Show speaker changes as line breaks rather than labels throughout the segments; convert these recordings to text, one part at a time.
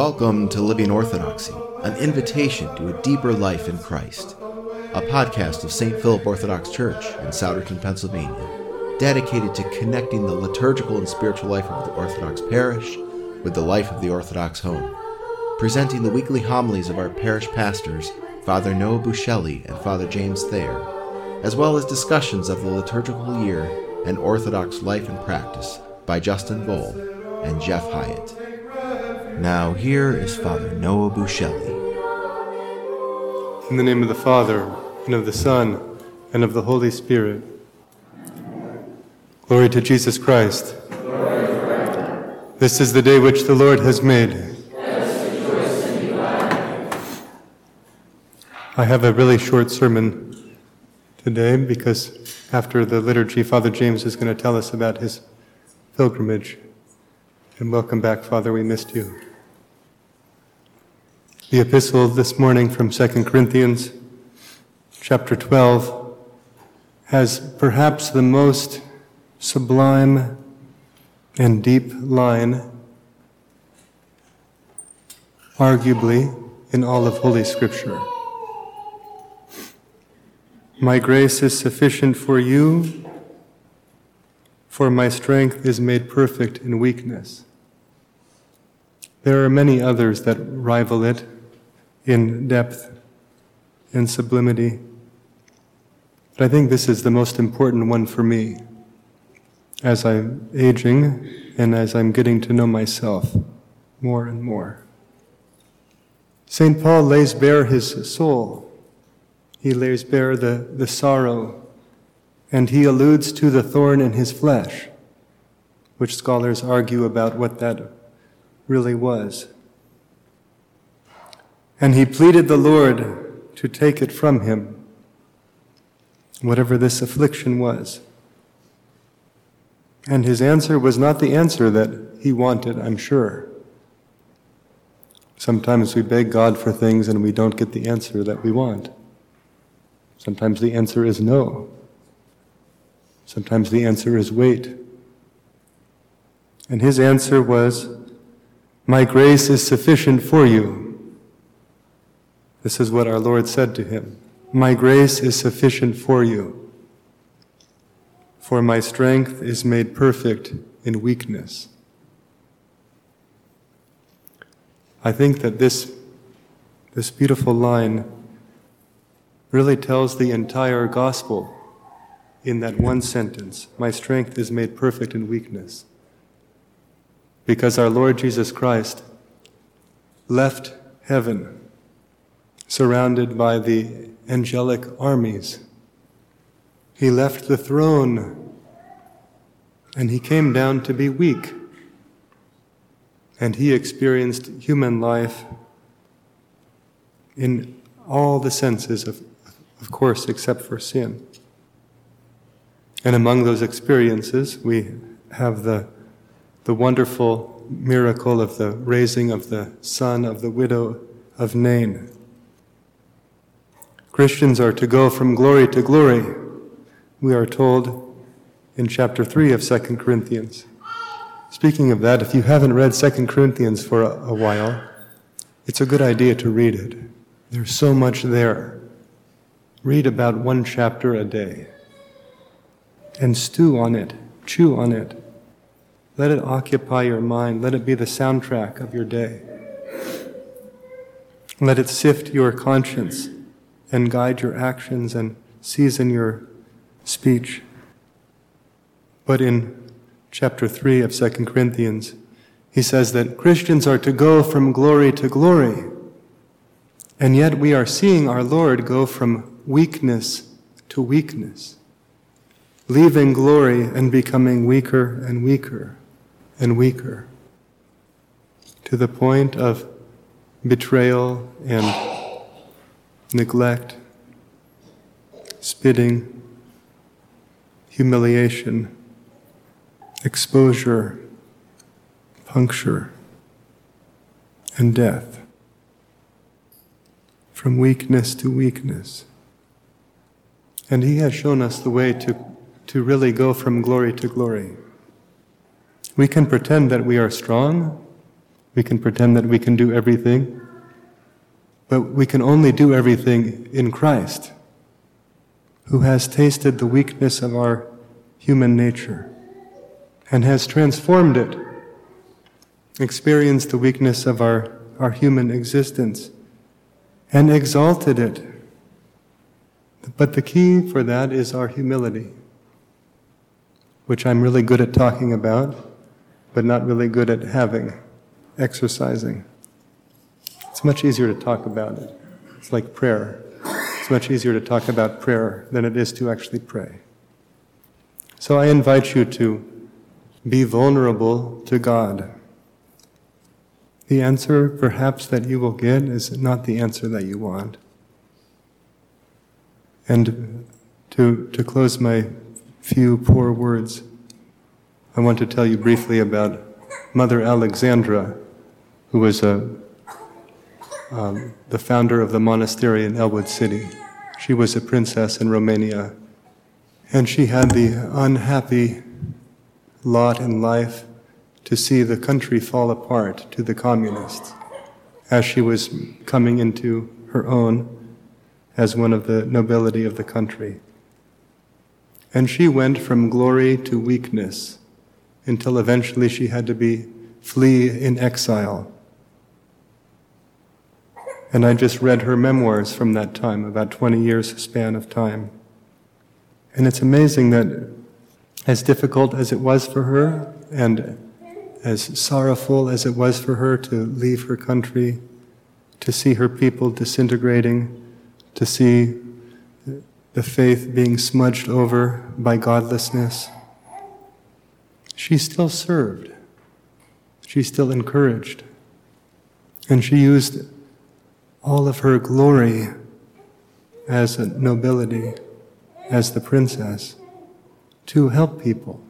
Welcome to Living Orthodoxy, an invitation to a deeper life in Christ. A podcast of St. Philip Orthodox Church in Souderton, Pennsylvania, dedicated to connecting the liturgical and spiritual life of the Orthodox parish with the life of the Orthodox home. Presenting the weekly homilies of our parish pastors, Father Noah Bushelli and Father James Thayer, as well as discussions of the liturgical year and Orthodox life and practice by Justin Bowl and Jeff Hyatt. Now, here is Father Noah Bushelli.
In the name of the Father, and of the Son, and of the Holy Spirit. Glory to Jesus Christ. This is the day which the Lord has made. I have a really short sermon today because after the liturgy, Father James is going to tell us about his pilgrimage. And welcome back, Father. We missed you. The epistle this morning from 2 Corinthians, chapter 12, has perhaps the most sublime and deep line, arguably, in all of Holy Scripture. My grace is sufficient for you, for my strength is made perfect in weakness. There are many others that rival it in depth and sublimity. But I think this is the most important one for me as I'm aging and as I'm getting to know myself more and more. St. Paul lays bare his soul. He lays bare the, the sorrow, and he alludes to the thorn in his flesh, which scholars argue about what that really was. And he pleaded the Lord to take it from him, whatever this affliction was. And his answer was not the answer that he wanted, I'm sure. Sometimes we beg God for things and we don't get the answer that we want. Sometimes the answer is no. Sometimes the answer is wait. And his answer was, My grace is sufficient for you. This is what our Lord said to him My grace is sufficient for you, for my strength is made perfect in weakness. I think that this, this beautiful line really tells the entire gospel in that one sentence My strength is made perfect in weakness. Because our Lord Jesus Christ left heaven surrounded by the angelic armies. He left the throne and he came down to be weak. And he experienced human life in all the senses, of, of course, except for sin. And among those experiences, we have the, the wonderful miracle of the raising of the son of the widow of Nain. Christians are to go from glory to glory, we are told in chapter 3 of 2 Corinthians. Speaking of that, if you haven't read 2 Corinthians for a, a while, it's a good idea to read it. There's so much there. Read about one chapter a day and stew on it, chew on it. Let it occupy your mind. Let it be the soundtrack of your day. Let it sift your conscience and guide your actions and season your speech. But in chapter 3 of 2 Corinthians, he says that Christians are to go from glory to glory. And yet we are seeing our Lord go from weakness to weakness, leaving glory and becoming weaker and weaker and weaker to the point of betrayal and neglect, spitting, humiliation, exposure, puncture, and death. From weakness to weakness. And He has shown us the way to, to really go from glory to glory. We can pretend that we are strong, We can pretend that we can do everything, but we can only do everything in Christ, who has tasted the weakness of our human nature and has transformed it, experienced the weakness of our, our human existence, and exalted it. But the key for that is our humility, which I'm really good at talking about, but not really good at having, exercising. It's much easier to talk about it. It's like prayer. It's much easier to talk about prayer than it is to actually pray. So I invite you to be vulnerable to God. The answer, perhaps, that you will get is not the answer that you want. And to, to close my few poor words, I want to tell you briefly about Mother Alexandra, who was a, um, the founder of the monastery in Ellwood City. She was a princess in Romania, and she had the unhappy lot in life to see the country fall apart to the communists as she was coming into her own as one of the nobility of the country. And she went from glory to weakness until eventually she had to be flee in exile. And I just read her memoirs from that time, about 20 years span of time. And it's amazing that as difficult as it was for her and as sorrowful as it was for her to leave her country, to see her people disintegrating, to see the faith being smudged over by godlessness, she still served. She still encouraged. And she used all of her glory as a nobility, as the princess, to help people.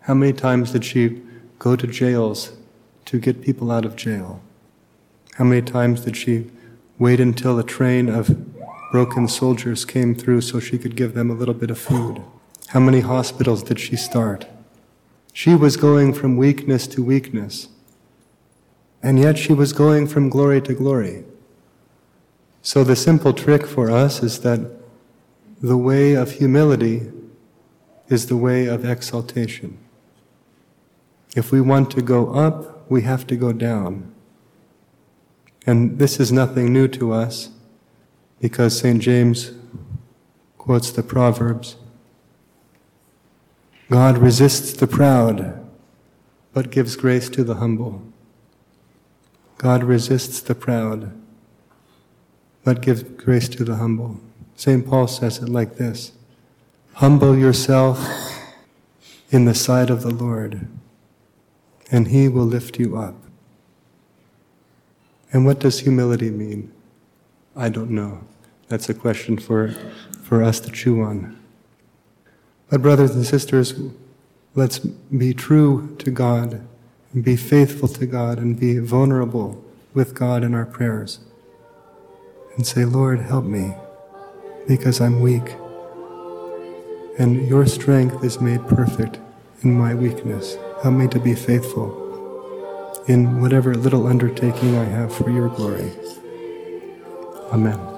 How many times did she go to jails to get people out of jail? How many times did she wait until a train of broken soldiers came through so she could give them a little bit of food? How many hospitals did she start? She was going from weakness to weakness, and yet she was going from glory to glory. So the simple trick for us is that the way of humility is the way of exaltation. If we want to go up, we have to go down. And this is nothing new to us because St. James quotes the Proverbs God resists the proud, but gives grace to the humble. God resists the proud, but gives grace to the humble. St. Paul says it like this Humble yourself in the sight of the Lord and He will lift you up. And what does humility mean? I don't know. That's a question for, for us to chew on. But, brothers and sisters, let's be true to God, and be faithful to God, and be vulnerable with God in our prayers. And say, Lord, help me, because I'm weak. And your strength is made perfect in my weakness. Help me to be faithful in whatever little undertaking I have for your glory. Amen.